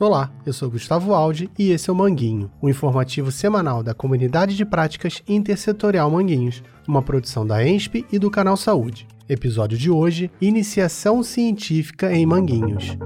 Olá, eu sou Gustavo Aldi e esse é o Manguinho, o informativo semanal da Comunidade de Práticas Intersetorial Manguinhos, uma produção da ENSP e do Canal Saúde. Episódio de hoje: Iniciação Científica em Manguinhos.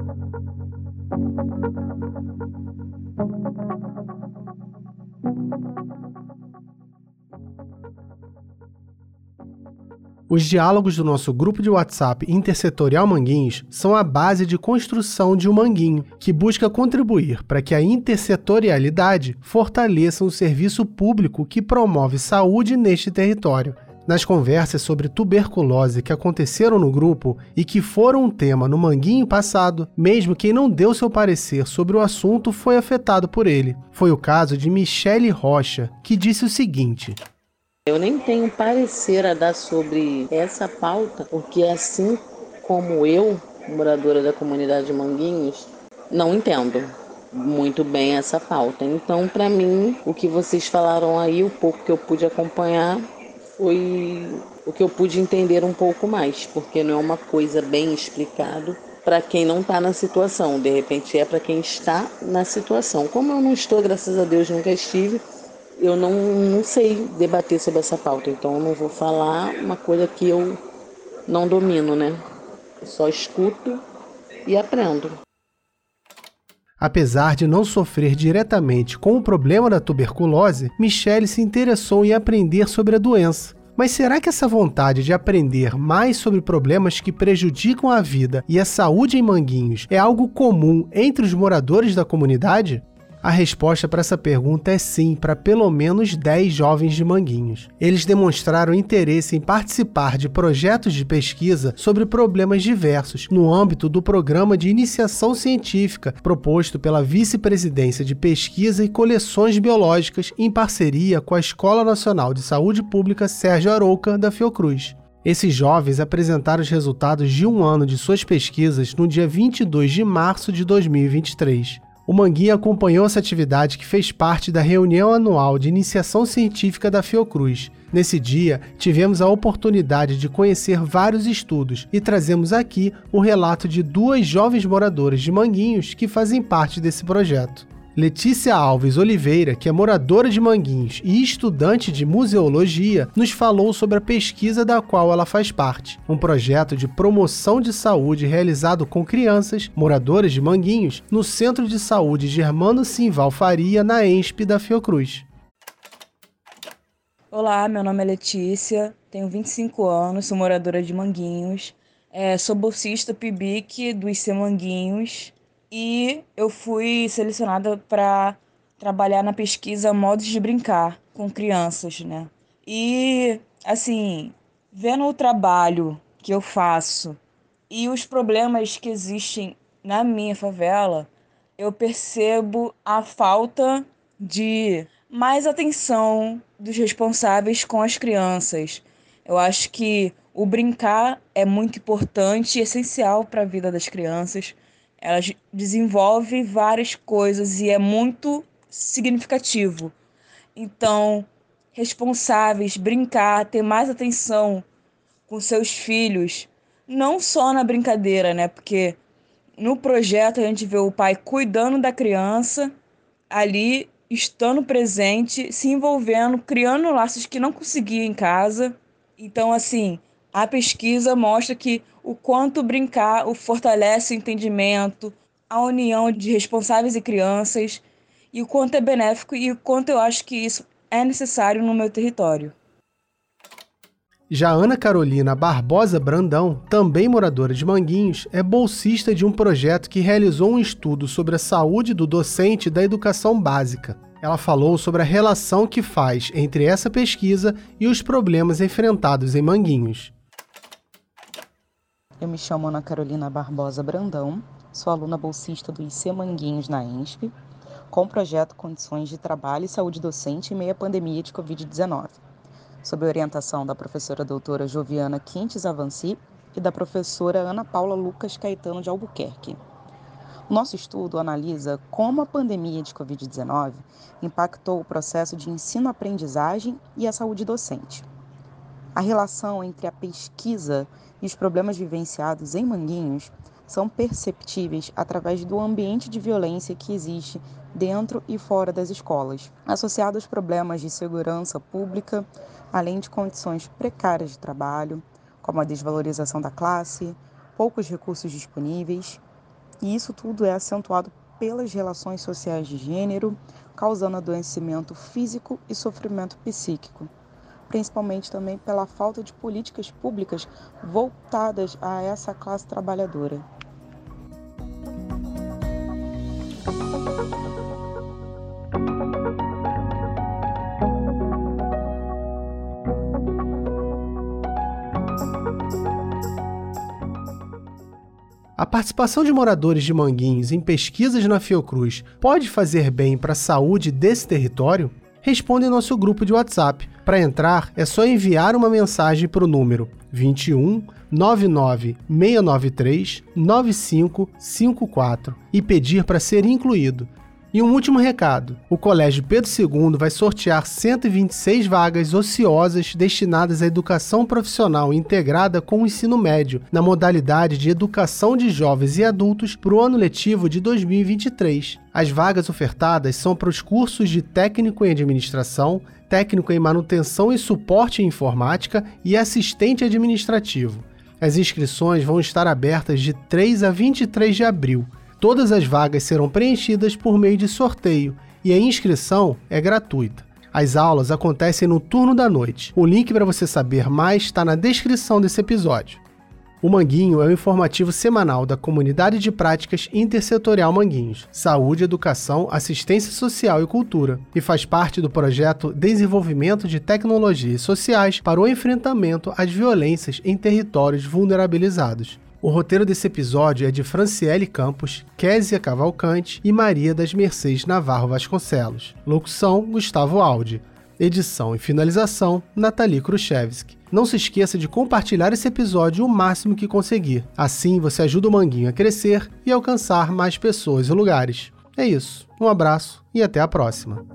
Os diálogos do nosso grupo de WhatsApp Intersetorial Manguinhos são a base de construção de um manguinho, que busca contribuir para que a intersetorialidade fortaleça o serviço público que promove saúde neste território. Nas conversas sobre tuberculose que aconteceram no grupo e que foram um tema no manguinho passado, mesmo quem não deu seu parecer sobre o assunto foi afetado por ele. Foi o caso de Michele Rocha, que disse o seguinte: eu nem tenho parecer a dar sobre essa pauta, porque assim como eu, moradora da comunidade de Manguinhos, não entendo muito bem essa pauta. Então, para mim, o que vocês falaram aí, o pouco que eu pude acompanhar, foi o que eu pude entender um pouco mais, porque não é uma coisa bem explicado para quem não está na situação, de repente é para quem está na situação. Como eu não estou, graças a Deus, nunca estive, eu não, não sei debater sobre essa pauta, então eu não vou falar uma coisa que eu não domino, né? Eu só escuto e aprendo. Apesar de não sofrer diretamente com o problema da tuberculose, Michelle se interessou em aprender sobre a doença. Mas será que essa vontade de aprender mais sobre problemas que prejudicam a vida e a saúde em Manguinhos é algo comum entre os moradores da comunidade? A resposta para essa pergunta é sim, para pelo menos 10 jovens de Manguinhos. Eles demonstraram interesse em participar de projetos de pesquisa sobre problemas diversos no âmbito do programa de iniciação científica proposto pela Vice-Presidência de Pesquisa e Coleções Biológicas em parceria com a Escola Nacional de Saúde Pública Sérgio Arouca da Fiocruz. Esses jovens apresentaram os resultados de um ano de suas pesquisas no dia 22 de março de 2023 o Manguinha acompanhou essa atividade que fez parte da reunião anual de iniciação científica da Fiocruz. Nesse dia, tivemos a oportunidade de conhecer vários estudos e trazemos aqui o relato de duas jovens moradoras de Manguinhos que fazem parte desse projeto. Letícia Alves Oliveira, que é moradora de Manguinhos e estudante de museologia, nos falou sobre a pesquisa da qual ela faz parte, um projeto de promoção de saúde realizado com crianças moradoras de Manguinhos no Centro de Saúde Germano Simval Faria, na ENSP da Fiocruz. Olá, meu nome é Letícia, tenho 25 anos, sou moradora de Manguinhos, é, sou bolsista PIBIC do IC Manguinhos e eu fui selecionada para trabalhar na pesquisa Modos de Brincar com crianças, né? E assim, vendo o trabalho que eu faço e os problemas que existem na minha favela, eu percebo a falta de mais atenção dos responsáveis com as crianças. Eu acho que o brincar é muito importante e essencial para a vida das crianças ela desenvolve várias coisas e é muito significativo. Então, responsáveis, brincar, ter mais atenção com seus filhos, não só na brincadeira, né? Porque no projeto a gente vê o pai cuidando da criança, ali estando presente, se envolvendo, criando laços que não conseguia em casa. Então, assim, a pesquisa mostra que o quanto brincar o fortalece o entendimento, a união de responsáveis e crianças, e o quanto é benéfico e o quanto eu acho que isso é necessário no meu território. Já Ana Carolina Barbosa Brandão, também moradora de Manguinhos, é bolsista de um projeto que realizou um estudo sobre a saúde do docente da educação básica. Ela falou sobre a relação que faz entre essa pesquisa e os problemas enfrentados em Manguinhos. Eu me chamo Ana Carolina Barbosa Brandão, sou aluna bolsista do IC Manguinhos na ENSP, com o projeto Condições de Trabalho e Saúde Docente em meio à pandemia de Covid-19, sob orientação da professora doutora Joviana Quintes Avanci e da professora Ana Paula Lucas Caetano de Albuquerque. Nosso estudo analisa como a pandemia de Covid-19 impactou o processo de ensino-aprendizagem e a saúde docente. A relação entre a pesquisa e os problemas vivenciados em Manguinhos são perceptíveis através do ambiente de violência que existe dentro e fora das escolas, associado aos problemas de segurança pública, além de condições precárias de trabalho, como a desvalorização da classe, poucos recursos disponíveis, e isso tudo é acentuado pelas relações sociais de gênero, causando adoecimento físico e sofrimento psíquico, principalmente também pela falta de políticas públicas voltadas a essa classe trabalhadora. A participação de moradores de Manguinhos em pesquisas na Fiocruz pode fazer bem para a saúde desse território? Responda em nosso grupo de WhatsApp. Para entrar, é só enviar uma mensagem para o número 21 99 693 9554 e pedir para ser incluído. E um último recado: o Colégio Pedro II vai sortear 126 vagas ociosas destinadas à educação profissional integrada com o ensino médio, na modalidade de educação de jovens e adultos para o ano letivo de 2023. As vagas ofertadas são para os cursos de técnico em administração, técnico em manutenção e suporte em informática e assistente administrativo. As inscrições vão estar abertas de 3 a 23 de abril. Todas as vagas serão preenchidas por meio de sorteio e a inscrição é gratuita. As aulas acontecem no turno da noite. O link para você saber mais está na descrição desse episódio. O Manguinho é o informativo semanal da Comunidade de Práticas Intersetorial Manguinhos, Saúde, Educação, Assistência Social e Cultura, e faz parte do projeto Desenvolvimento de Tecnologias Sociais para o Enfrentamento às Violências em Territórios Vulnerabilizados. O roteiro desse episódio é de Franciele Campos, Késia Cavalcante e Maria das Mercedes Navarro Vasconcelos. Locução: Gustavo Aldi. Edição e finalização: Nathalie Khrushchevski. Não se esqueça de compartilhar esse episódio o máximo que conseguir. Assim você ajuda o Manguinho a crescer e alcançar mais pessoas e lugares. É isso. Um abraço e até a próxima.